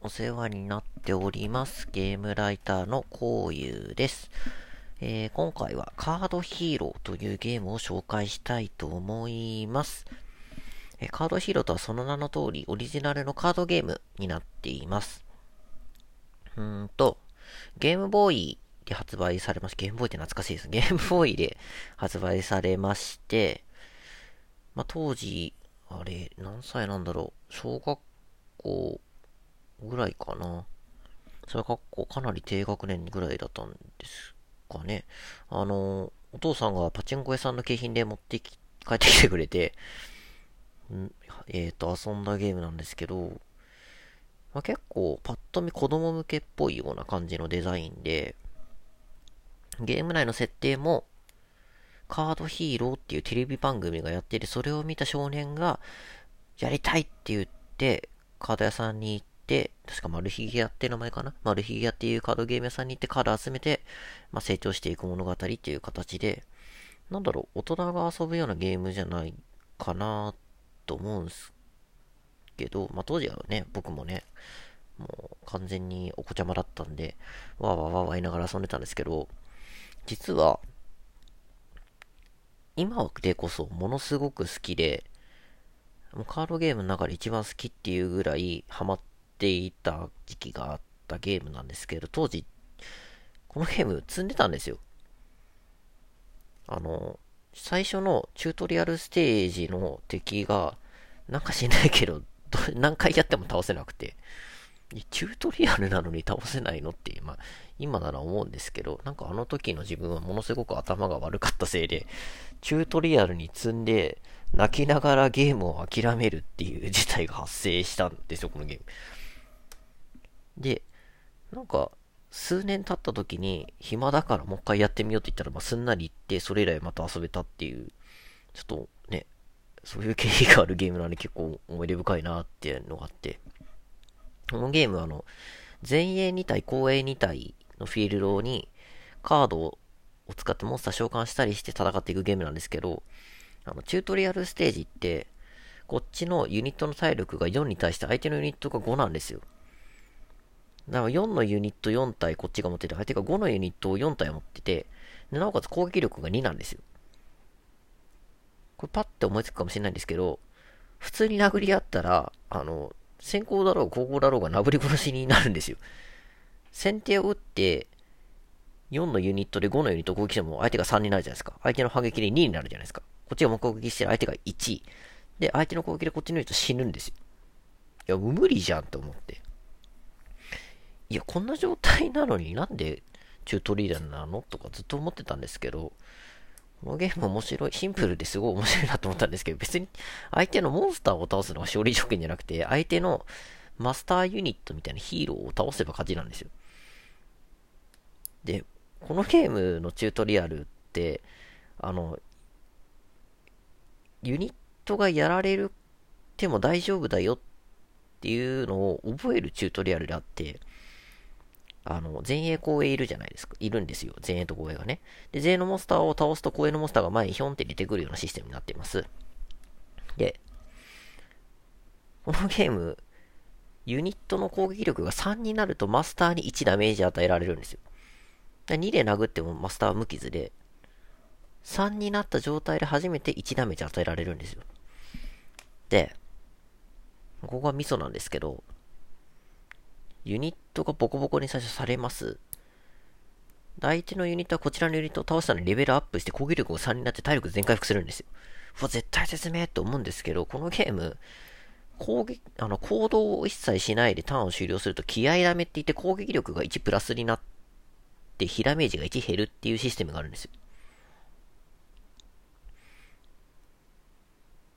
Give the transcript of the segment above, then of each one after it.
お世話になっております。ゲームライターのこうゆうです。えー、今回はカードヒーローというゲームを紹介したいと思います。えー、カードヒーローとはその名の通りオリジナルのカードゲームになっています。うんと、ゲームボーイで発売されましゲームボーイって懐かしいです。ゲームボーイで発売されまして、まあ、当時、あれ、何歳なんだろう。小学校ぐらいかな。それかっこかなり低学年ぐらいだったんですかね。あの、お父さんがパチンコ屋さんの景品で持ってき、帰ってきてくれて、んえっ、ー、と、遊んだゲームなんですけど、まあ、結構パッと見子供向けっぽいような感じのデザインで、ゲーム内の設定も、カードヒーローっていうテレビ番組がやってて、それを見た少年が、やりたいって言って、カード屋さんに行って、確かマルヒギアって名前かな？マルヒギアっていうカードゲーム屋さんに行ってカード集めて、まあ、成長していく物語っていう形で、なんだろう、大人が遊ぶようなゲームじゃないかなと思うんすけど、まあ、当時はね、僕もね、もう完全にお子ちゃまだったんで、わーわーわーわー言いながら遊んでたんですけど、実は、今でこそものすごく好きで、もうカードゲームの中で一番好きっていうぐらいハマっていた時期があったゲームなんですけど、当時、このゲーム積んでたんですよ。あの、最初のチュートリアルステージの敵が、なんかしないけど、何回やっても倒せなくて、チュートリアルなのに倒せないのって、まあ、今なら思うんですけど、なんかあの時の自分はものすごく頭が悪かったせいで、チュートリアルに積んで、泣きながらゲームを諦めるっていう事態が発生したんですよ、このゲーム。で、なんか、数年経った時に、暇だからもう一回やってみようって言ったら、まあ、すんなり行って、それ以来また遊べたっていう、ちょっとね、そういう経緯があるゲームなんで結構思い出深いなっていうのがあって、このゲームはあの、前衛2体、後衛2体のフィールドにカードを使ってモンスター召喚したりして戦っていくゲームなんですけど、あの、チュートリアルステージって、こっちのユニットの体力が4に対して相手のユニットが5なんですよ。だから4のユニット4体こっちが持ってて、相手が5のユニットを4体持ってて、なおかつ攻撃力が2なんですよ。これパッて思いつくかもしれないんですけど、普通に殴り合ったら、あの、先行だろう、後攻だろうが殴り殺しになるんですよ。先手を打って、4のユニットで5のユニット攻撃しても相手が3になるじゃないですか。相手の反撃で2になるじゃないですか。こっちが攻撃してる相手が1。で、相手の攻撃でこっちのユニット死ぬんですよ。いや、無理じゃんと思って。いや、こんな状態なのになんでチュートリアルなのとかずっと思ってたんですけど、このゲーム面白い、シンプルですごい面白いなと思ったんですけど、別に相手のモンスターを倒すのが勝利条件じゃなくて、相手のマスターユニットみたいなヒーローを倒せば勝ちなんですよ。で、このゲームのチュートリアルって、あの、ユニットがやられるても大丈夫だよっていうのを覚えるチュートリアルであって、あの、前衛後衛いるじゃないですか。いるんですよ。前衛と後衛がね。で、前衛のモンスターを倒すと後衛のモンスターが前にヒョンって出てくるようなシステムになっています。で、このゲーム、ユニットの攻撃力が3になるとマスターに1ダメージ与えられるんですよ。2で殴ってもマスターは無傷で、3になった状態で初めて1ダメージ与えられるんですよ。で、ここはミソなんですけど、ユニットがボコボコに最初されます。相手のユニットはこちらのユニットを倒したのにレベルアップして攻撃力が3になって体力全回復するんですよ。うわ、絶対説明と思うんですけど、このゲーム、攻撃、あの、行動を一切しないでターンを終了すると気合ダメって言って攻撃力が1プラスになって、ヒダメージが1減るっていうシステムがあるんですよ。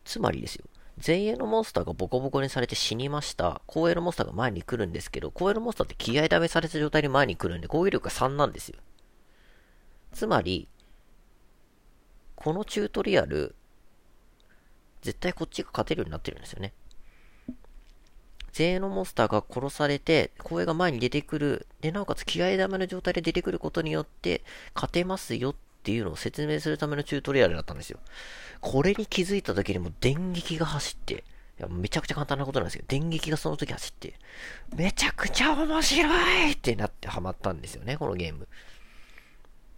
つまりですよ。前衛のモンスターがボコボコにされて死にました。後衛のモンスターが前に来るんですけど、後衛のモンスターって気合ダメされた状態で前に来るんで、攻撃力が3なんですよ。つまり、このチュートリアル、絶対こっちが勝てるようになってるんですよね。前衛のモンスターが殺されて、後衛が前に出てくる。で、なおかつ気合ダメの状態で出てくることによって、勝てますよっっていうのを説明するためのチュートリアルだったんですよ。これに気づいた時にも電撃が走って、いやめちゃくちゃ簡単なことなんですけど、電撃がその時走って、めちゃくちゃ面白いってなってハマったんですよね、このゲーム。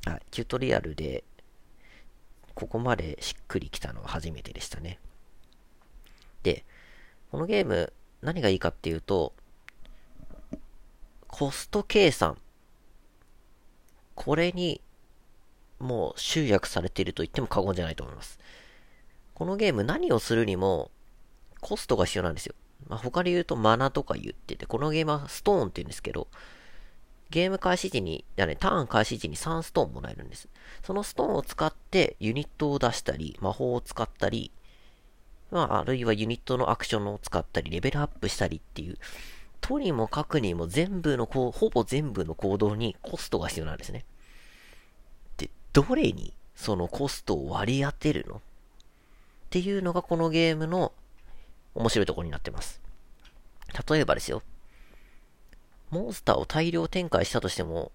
はい、チュートリアルで、ここまでしっくりきたのは初めてでしたね。で、このゲーム、何がいいかっていうと、コスト計算。これに、もう集約されていると言っても過言じゃないと思います。このゲーム何をするにも、コストが必要なんですよ。まあ、他で言うとマナとか言ってて、このゲームはストーンって言うんですけど、ゲーム開始時に、じゃね、ターン開始時に3ストーンもらえるんです。そのストーンを使ってユニットを出したり、魔法を使ったり、まあ、あるいはユニットのアクションを使ったり、レベルアップしたりっていう、とにもかくにも全部のこう、ほぼ全部の行動にコストが必要なんですね。どれにそのコストを割り当てるの？っていうのがこのゲームの面白いところになってます。例えばですよ。モンスターを大量展開したとしても、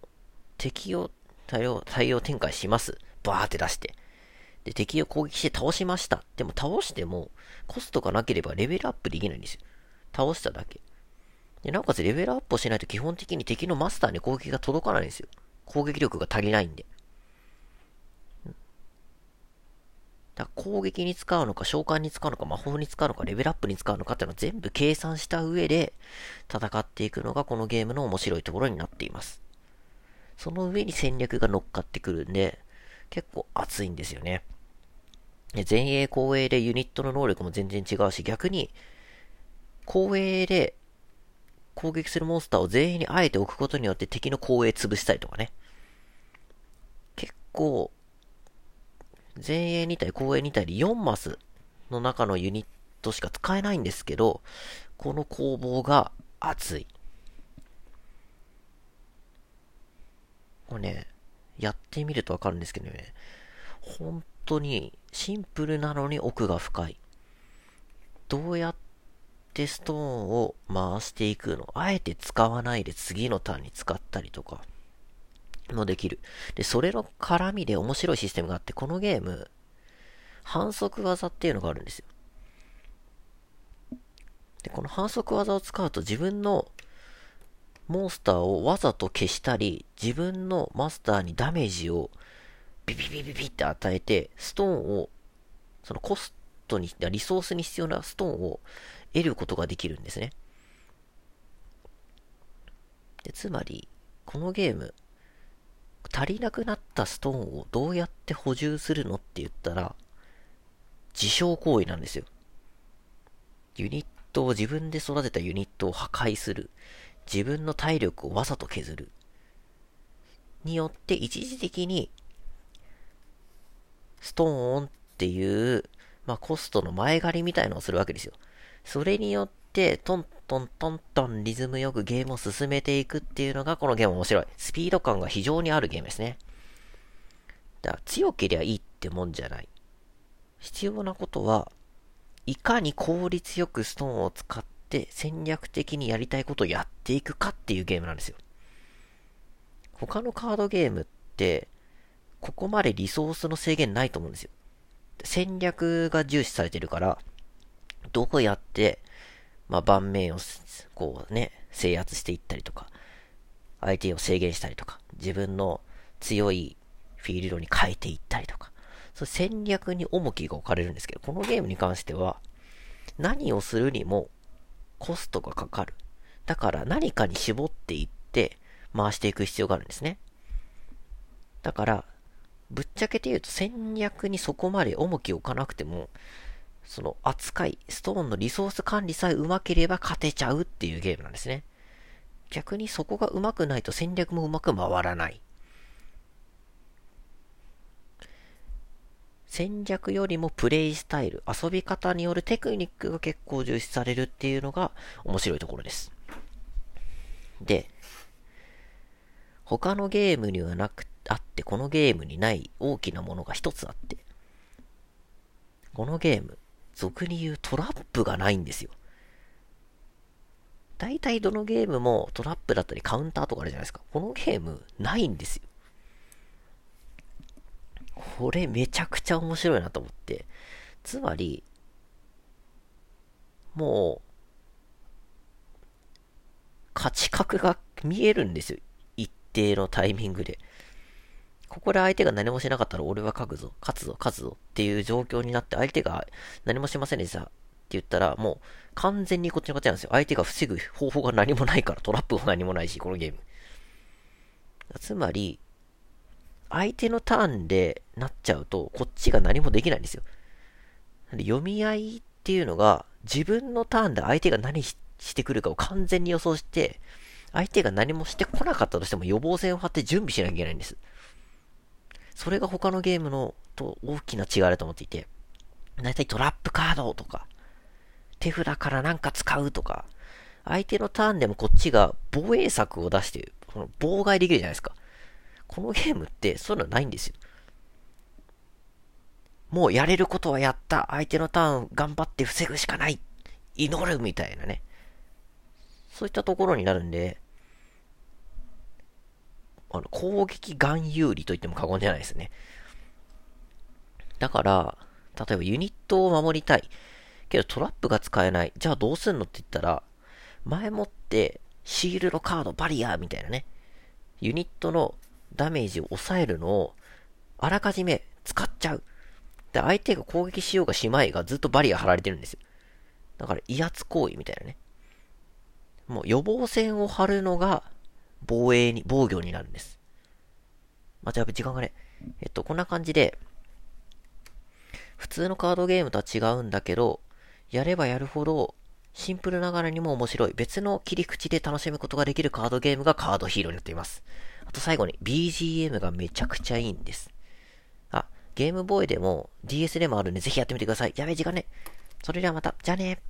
敵を大量、大量展開します。バーって出して。で、敵を攻撃して倒しました。でも倒しても、コストがなければレベルアップできないんですよ。倒しただけ。で、なおかつレベルアップをしないと基本的に敵のマスターに攻撃が届かないんですよ。攻撃力が足りないんで。だ攻撃に使うのか、召喚に使うのか、魔法に使うのか、レベルアップに使うのかっていうのを全部計算した上で戦っていくのがこのゲームの面白いところになっています。その上に戦略が乗っかってくるんで、結構熱いんですよね。前衛後衛でユニットの能力も全然違うし、逆に、後衛で攻撃するモンスターを全員にあえて置くことによって敵の後衛潰したりとかね。結構、前衛2体、後衛2体で4マスの中のユニットしか使えないんですけど、この攻防が熱い。これね、やってみるとわかるんですけどね、本当にシンプルなのに奥が深い。どうやってストーンを回していくの？あえて使わないで次のターンに使ったりとか。もできる。で、それの絡みで面白いシステムがあって、このゲーム、反則技っていうのがあるんですよ。で、この反則技を使うと自分のモンスターをわざと消したり、自分のマスターにダメージをビビビビビって与えて、ストーンを、そのコストに、リソースに必要なストーンを得ることができるんですね。で、つまり、このゲーム、足りなくなったストーンをどうやって補充するのって言ったら、自傷行為なんですよ。ユニットを自分で育てたユニットを破壊する。自分の体力をわざと削る。によって一時的に、ストーンっていう、まあ、コストの前借りみたいのをするわけですよ。それによって、トントントントンリズムよくゲームを進めていくっていうのがこのゲーム面白い。スピード感が非常にあるゲームですね。だから強ければいいってもんじゃない。必要なことは、いかに効率よくストーンを使って戦略的にやりたいことをやっていくかっていうゲームなんですよ。他のカードゲームって、ここまでリソースの制限ないと思うんですよ。戦略が重視されてるから、どうやってまあ、盤面を、こうね、制圧していったりとか、相手を制限したりとか、自分の強いフィールドに変えていったりとか、そ戦略に重きが置かれるんですけど、このゲームに関しては、何をするにもコストがかかる。だから何かに絞っていって回していく必要があるんですね。だから、ぶっちゃけて言うと戦略にそこまで重きを置かなくても、その扱い、ストーンのリソース管理さえ上手ければ勝てちゃうっていうゲームなんですね。逆にそこが上手くないと戦略もうまく回らない。戦略よりもプレイスタイル、遊び方によるテクニックが結構重視されるっていうのが面白いところです。で、他のゲームにはなく、あって、このゲームにない大きなものが一つあって、このゲーム、俗に言うトラップがないんですよ。大体どのゲームもトラップだったりカウンターとかあるじゃないですか。このゲームないんですよ。これめちゃくちゃ面白いなと思って。つまり、もう、勝ち角が見えるんですよ。一定のタイミングで。ここで相手が何もしなかったら俺は書くぞ、勝つぞ、勝つぞっていう状況になって相手が何もしませんでしたって言ったらもう完全にこっちの勝ちなんですよ。相手が防ぐ方法が何もないからトラップも何もないし、このゲーム。つまり、相手のターンでなっちゃうと、こっちが何もできないんですよ。で読み合いっていうのが、自分のターンで相手が何してくるかを完全に予想して、相手が何もしてこなかったとしても予防線を張って準備しなきゃいけないんです。それが他のゲームのと大きな違いだと思っていて、だいたいトラップカードとか、手札からなんか使うとか、相手のターンでもこっちが防衛策を出して、その妨害できるじゃないですか。このゲームってそういうのはないんですよ。もうやれることはやった。相手のターン頑張って防ぐしかない。祈るみたいなね。そういったところになるんで、あの、攻撃含有利と言っても過言じゃないですね。だから、例えばユニットを守りたい。けどトラップが使えない。じゃあどうすんのって言ったら、前もってシールドカードバリアーみたいなね。ユニットのダメージを抑えるのをあらかじめ使っちゃう。で、相手が攻撃しようがしまいがずっとバリア張られてるんですよ。だから威圧行為みたいなね。もう予防線を張るのが防衛に、防御になるんです。まあ、じゃあ時間がね、えっと、こんな感じで、普通のカードゲームとは違うんだけど、やればやるほど、シンプルながらにも面白い、別の切り口で楽しむことができるカードゲームがカードヒーローになっています。あと最後に、BGM がめちゃくちゃいいんです。あ、ゲームボーイでも DS でもあるんで、ぜひやってみてください。やべ、時間ね。それではまた。じゃあね